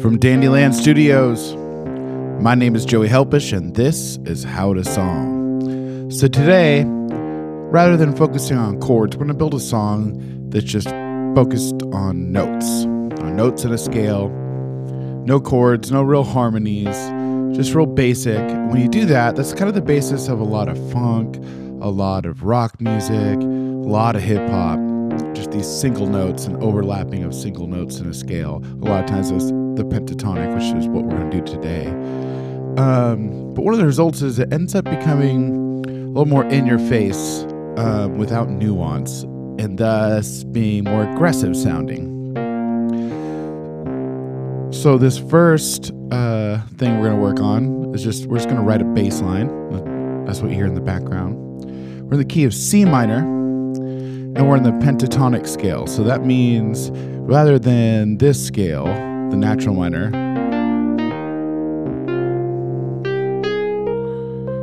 From Dandyland Studios, my name is Joey Helpish, and this is How to Song. So today, rather than focusing on chords, we're going to build a song that's just focused on notes, on notes and a scale. No chords, no real harmonies, just real basic. When you do that, that's kind of the basis of a lot of funk, a lot of rock music, a lot of hip hop. Just these single notes and overlapping of single notes in a scale. A lot of times it's the pentatonic, which is what we're going to do today. Um, but one of the results is it ends up becoming a little more in your face um, without nuance and thus being more aggressive sounding. So this first uh, thing we're going to work on is just we're just going to write a bass line. That's what you hear in the background. We're in the key of C minor, and we're in the pentatonic scale. So that means rather than this scale, the natural minor,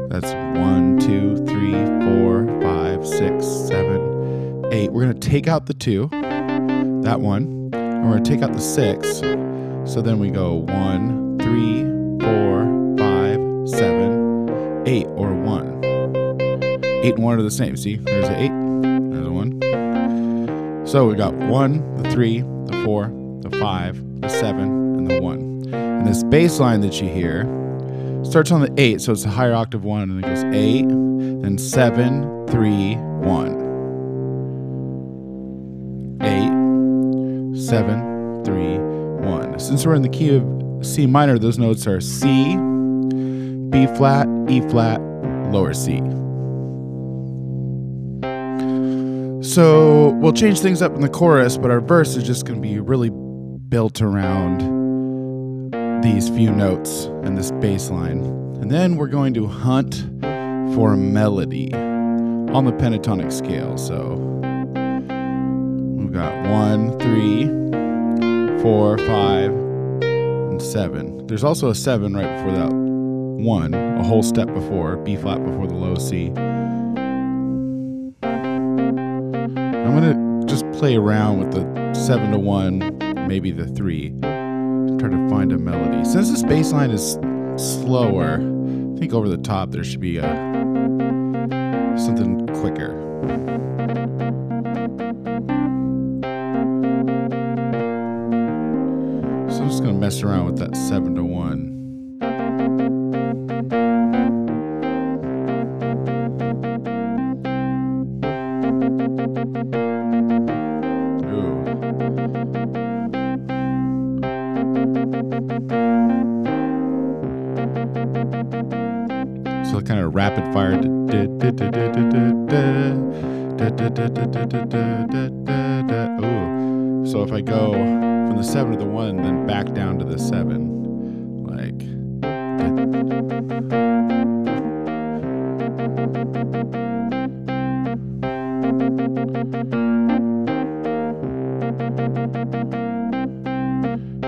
that's one, two, three, four, five, six, seven, eight. We're going to take out the two, that one, and we're going to take out the six. So then we go one, three, four, five, seven, eight, or one. Eight and one are the same. See, there's an eight, there's a one. So we got one, the three, the four, the five, the seven, and the one. And this bass line that you hear starts on the eight, so it's a higher octave one, and it goes eight, then seven, three, one. Eight, seven, three, one. Since we're in the key of C minor, those notes are C, B flat, E flat, lower C. So we'll change things up in the chorus, but our verse is just going to be really built around these few notes and this bass line. And then we're going to hunt for a melody on the pentatonic scale. So we've got one, three, four, five, and seven. There's also a seven right before that one, a whole step before, B flat before the low C. I'm gonna just play around with the seven to one, maybe the three, try to find a melody. Since this bass line is slower, I think over the top there should be a something quicker. So I'm just gonna mess around with that seven to one.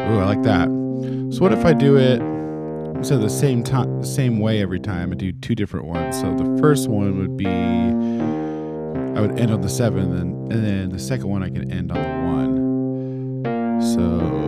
Ooh, I like that. So what if I do it so the same time, same way every time? I do two different ones. So the first one would be I would end on the seven, and, and then the second one I can end on the one. So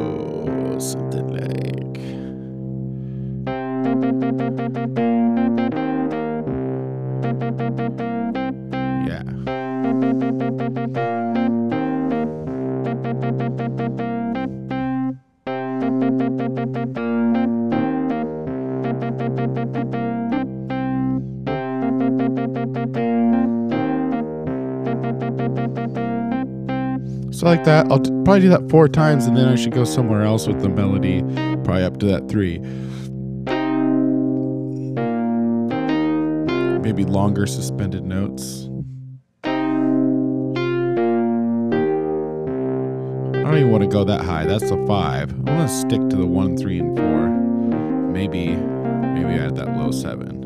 So like that, I'll t- probably do that four times, and then I should go somewhere else with the melody, probably up to that three. Maybe longer suspended notes. I don't even want to go that high. That's a five. I'm gonna stick to the one, three, and four. Maybe, maybe add that low seven.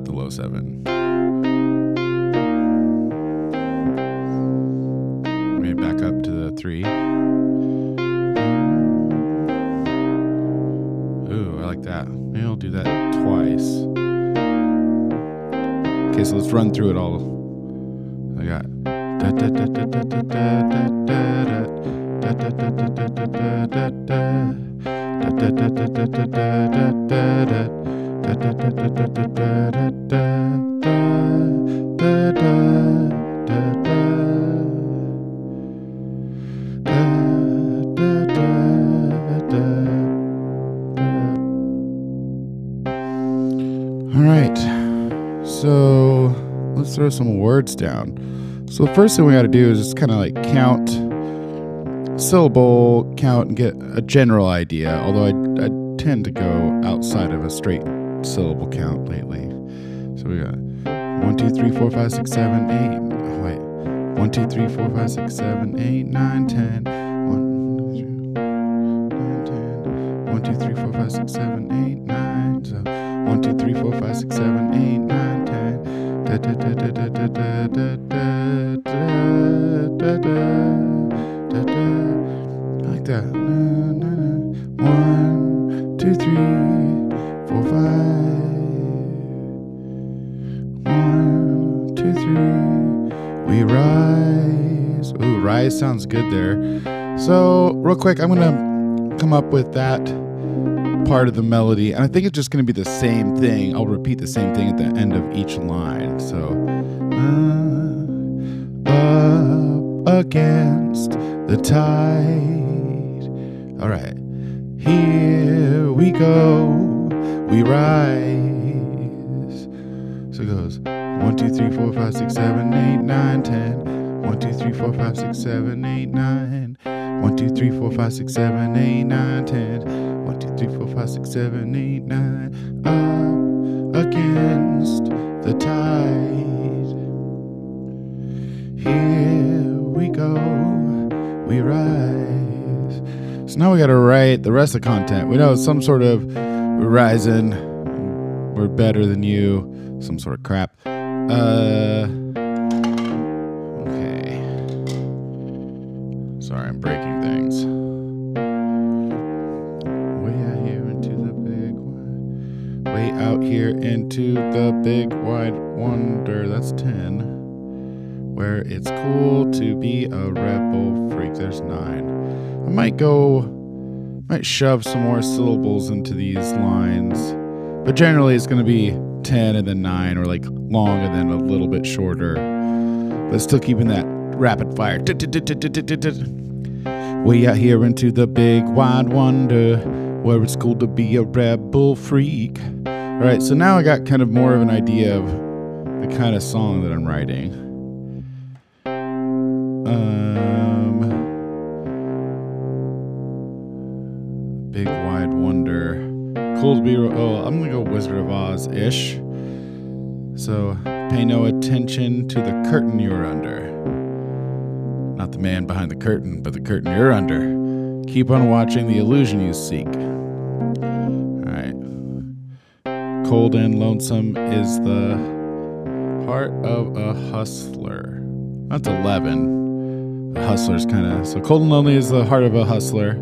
Mm, the low seven. Maybe back up to the three. Ooh, I like that. Maybe I'll do that twice. Okay, so let's run through it all. I got All right. So let's throw some words down. So the first thing we got to do is just kind of like count syllable count and get a general idea. Although I, I tend to go outside of a straight syllable count lately. So we got one, two, three, four, five, six, seven, eight. Oh, wait. One, two, three, four, five, six, seven, eight, nine, ten. One, two, nine, ten. One, two, three, four, five, six, seven, eight, nine. So one, two, three, four, five, six, seven, eight, nine, ten. Da, da, da, da, da, da, da, da, da, da, da, da, da. Like that. Two, three. We rise. Ooh, rise sounds good there. So, real quick, I'm gonna come up with that part of the melody, and I think it's just gonna be the same thing. I'll repeat the same thing at the end of each line. So, uh, up against the tide. All right, here we go. We rise. So it goes 1, 2, 3, 4, 5, 6, 7, 8, 9, 10. 1, 2, 3, 4, 5, 6, 7, 8, 9. 1, 2, 3, 4, 5, 6, 7, 8, 9, 10. 1, 2, 3, 4, 5, 6, 7, 8, 9. Up against the tide. Here we go, we rise. So now we gotta write the rest of the content. We know it's some sort of rising, we're better than you, some sort of crap. Uh. Okay. Sorry, I'm breaking things. Way out here into the big wide. Way out here into the big wide wonder. That's 10. Where it's cool to be a rebel freak. There's 9. I might go. Might shove some more syllables into these lines. But generally, it's going to be 10 and then 9, or like long and then a little bit shorter. But still keeping that rapid fire. Way out here into the big wide wonder, where it's cool to be a rebel freak. All right, so now I got kind of more of an idea of the kind of song that I'm writing. Um, Be. Oh, I'm gonna go Wizard of Oz ish. So pay no attention to the curtain you're under. Not the man behind the curtain, but the curtain you're under. Keep on watching the illusion you seek. Alright. Cold and lonesome is the heart of a hustler. That's 11. A hustler's kind of. So cold and lonely is the heart of a hustler.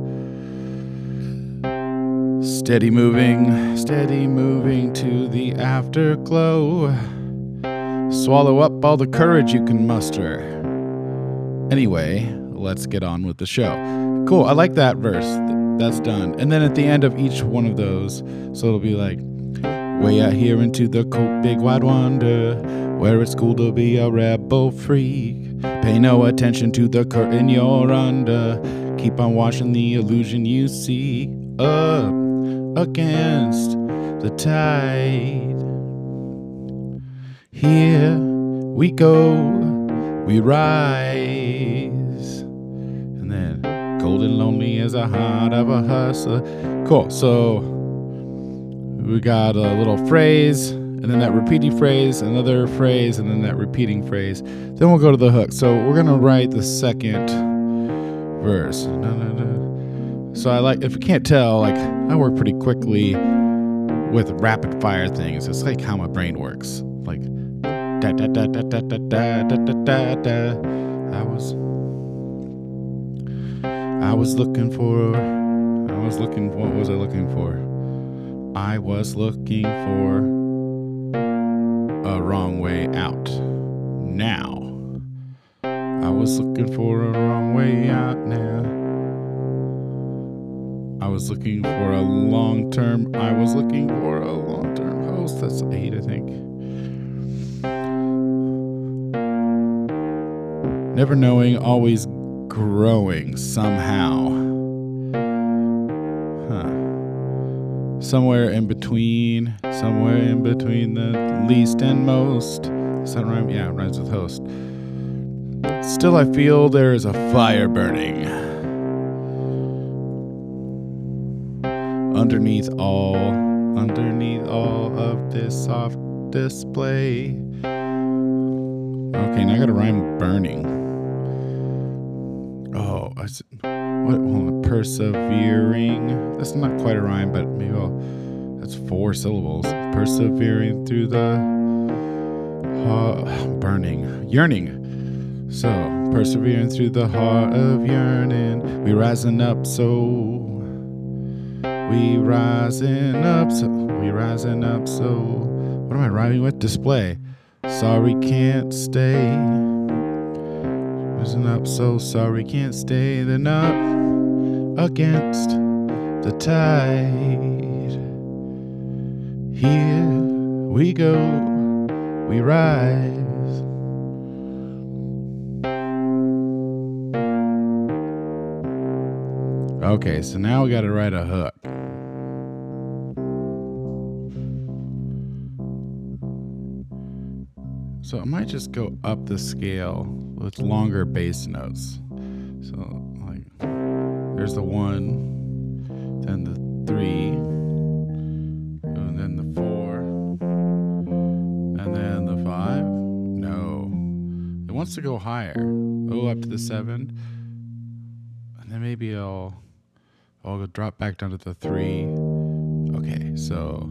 Steady moving, steady moving to the afterglow. Swallow up all the courage you can muster. Anyway, let's get on with the show. Cool, I like that verse. That's done. And then at the end of each one of those, so it'll be like, way out here into the cold, big wide wonder, where it's cool to be a rebel freak. Pay no attention to the curtain you're under. Keep on watching the illusion you see. Up against the tide. Here we go, we rise. And then, cold and lonely as a heart of a hustler. Cool, so we got a little phrase, and then that repeating phrase, another phrase, and then that repeating phrase. Then we'll go to the hook. So we're gonna write the second verse. So I like, if you can't tell, like I work pretty quickly with rapid fire things. It's like how my brain works. Like da da da da da da da da da da. I was, I was looking for, I was looking. What was I looking for? I was looking for a wrong way out. Now, I was looking for a wrong way out now. I was looking for a long term. I was looking for a long term host. That's eight, I think. Never knowing, always growing somehow. Huh. Somewhere in between, somewhere in between the least and most. Does that rhyme? Yeah, it rhymes with host. Still, I feel there is a fire burning. Underneath all, underneath all of this soft display. Okay, now I gotta rhyme burning. Oh, I said, what? On, persevering. That's not quite a rhyme, but maybe I'll. That's four syllables. Persevering through the uh, burning, yearning. So, persevering through the heart of yearning, we rising up so. We rising up so. We rising up so. What am I rhyming with? Display. Sorry, can't stay. Rising up so sorry, can't stay. Then up against the tide. Here we go. We rise. Okay, so now we got to write a hook. So I might just go up the scale with longer bass notes. So like there's the one, then the three, and then the four, and then the five. No. It wants to go higher. Oh, up to the seven. And then maybe I'll I'll drop back down to the three. Okay, so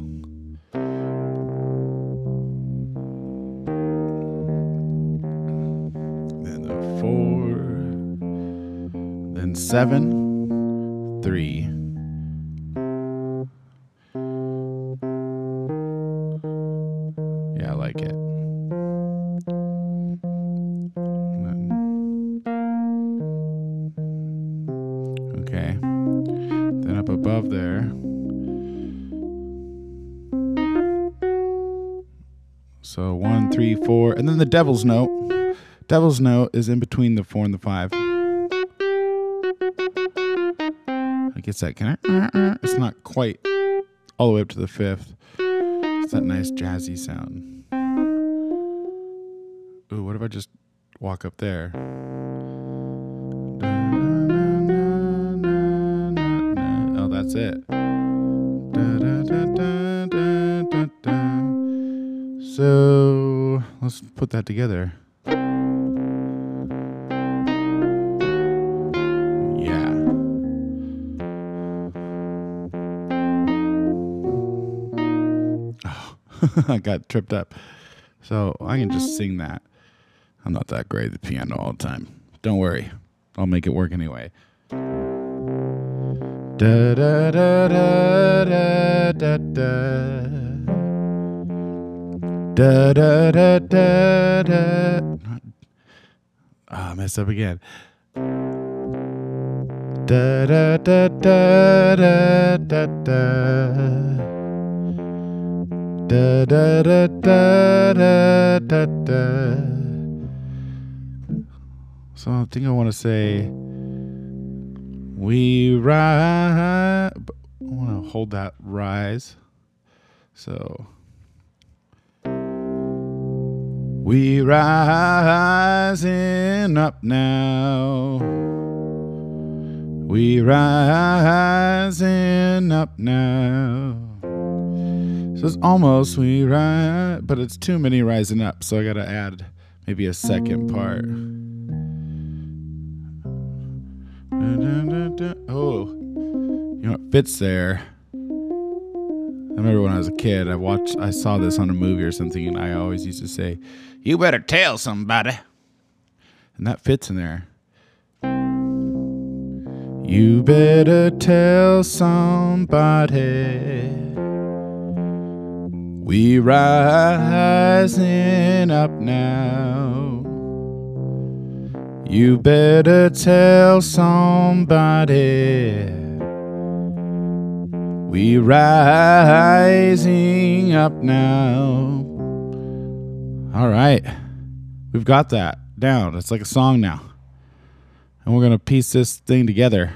seven, three. Yeah, I like it. Okay. Then up above there. So one, three, four, and then the devil's note. Devil's note is in between the four and the five. I guess that can I? Uh, uh, it's not quite all the way up to the fifth. It's that nice jazzy sound. Ooh, what if I just walk up there? Oh, that's it. So let's put that together. I got tripped up. So I can just sing that. I'm not that great at the piano all the time. Don't worry. I'll make it work anyway. Da da da da da da da. Da da da da da. Ah, I messed up again. Da da da da da da da. Da da da da da da da. So I think I want to say we rise. I want to hold that rise. So we rising up now. We rising up now. So it's almost we but it's too many rising up. So I got to add maybe a second part. Oh, you know it fits there. I remember when I was a kid, I watched, I saw this on a movie or something, and I always used to say, "You better tell somebody," and that fits in there. You better tell somebody. We rising up now. You better tell somebody. We rising up now. All right. We've got that down. It's like a song now. And we're going to piece this thing together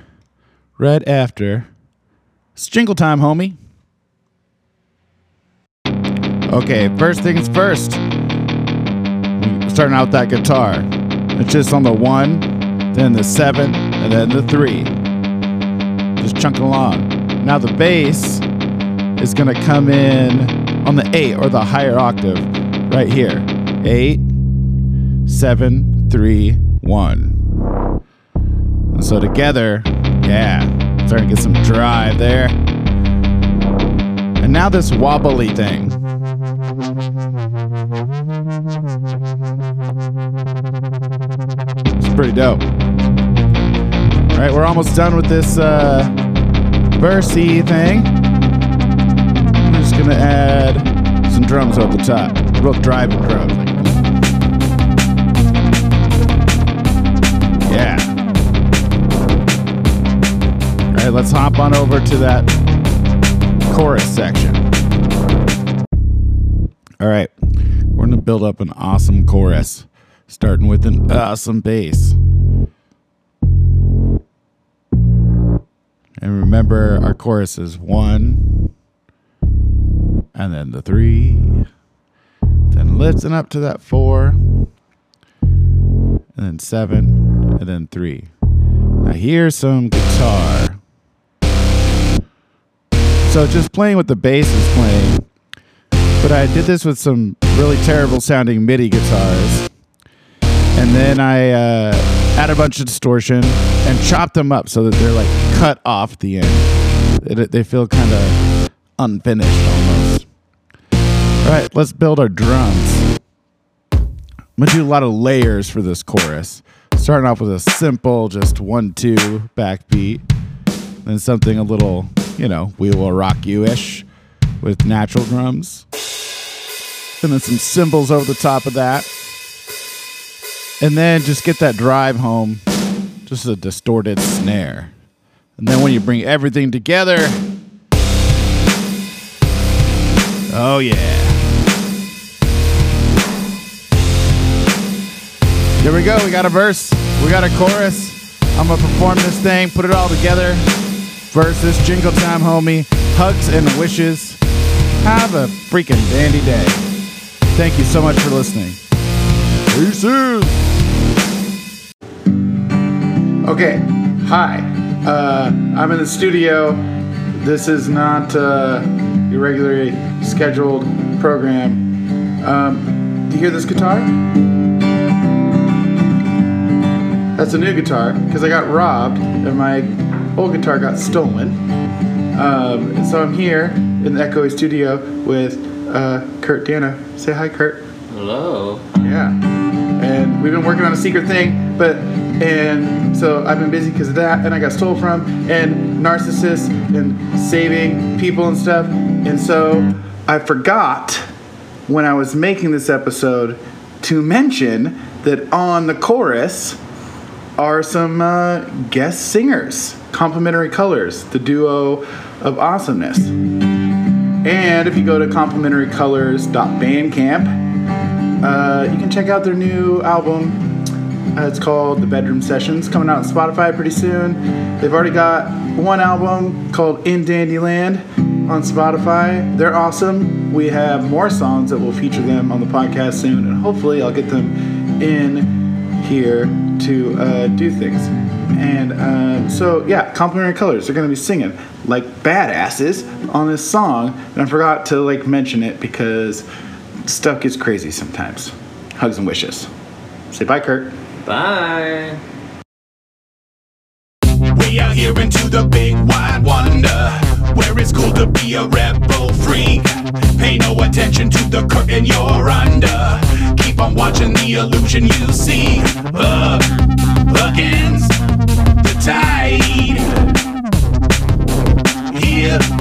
right after. It's jingle time, homie. Okay, first things first. Starting out that guitar. It's just on the one, then the seven, and then the three. Just chunking along. Now the bass is to come in on the eight or the higher octave right here. Eight, seven, three, one. And so together, yeah, starting to get some drive there. And now this wobbly thing. Pretty dope. All right, we're almost done with this uh, versey thing. I'm just gonna add some drums over the top, real driving drums. Yeah. All right, let's hop on over to that chorus section. All right, we're gonna build up an awesome chorus, starting with an awesome bass. And remember, our chorus is one, and then the three, then lifting up to that four, and then seven, and then three. Now, here's some guitar. So, just playing what the bass is playing, but I did this with some really terrible sounding MIDI guitars. And then I uh, add a bunch of distortion and chop them up so that they're like cut off the end. It, they feel kind of unfinished almost. All right, let's build our drums. I'm gonna do a lot of layers for this chorus. Starting off with a simple, just one two backbeat, then something a little, you know, we will rock you ish with natural drums, and then some cymbals over the top of that and then just get that drive home, just a distorted snare. And then when you bring everything together, oh yeah. There we go. We got a verse. We got a chorus. I'm gonna perform this thing, put it all together. Versus jingle time, homie. Hugs and wishes. Have a freaking dandy day. Thank you so much for listening. Peace. Okay, hi. Uh, I'm in the studio. This is not uh, your regularly scheduled program. Um, do you hear this guitar? That's a new guitar because I got robbed and my old guitar got stolen. Um, so I'm here in the Echoey studio with uh, Kurt Dana. Say hi, Kurt. Hello. Yeah. And we've been working on a secret thing, but and so I've been busy because of that, and I got stole from, and narcissists, and saving people and stuff. And so I forgot when I was making this episode to mention that on the chorus are some uh, guest singers, Complementary Colors, the duo of awesomeness. And if you go to complementarycolors.bandcamp, uh, you can check out their new album. Uh, it's called The Bedroom Sessions, coming out on Spotify pretty soon. They've already got one album called In Dandyland on Spotify. They're awesome. We have more songs that will feature them on the podcast soon, and hopefully, I'll get them in here to uh, do things. And um, so, yeah, Complementary Colors. They're going to be singing like badasses on this song, and I forgot to like mention it because stuff gets crazy sometimes. Hugs and wishes. Say bye, Kurt. Bye. We out here into the big wide wonder Where it's cool to be a rebel freak. Pay no attention to the curtain you're under. Keep on watching the illusion you see Up against the tide. Here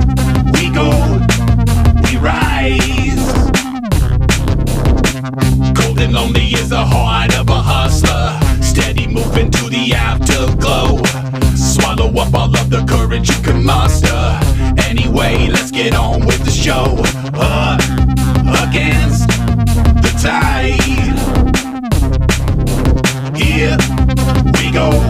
Cold and lonely is the heart of a hustler. Steady moving to the afterglow. Swallow up all of the courage you can muster. Anyway, let's get on with the show. Up against the tide. Here we go.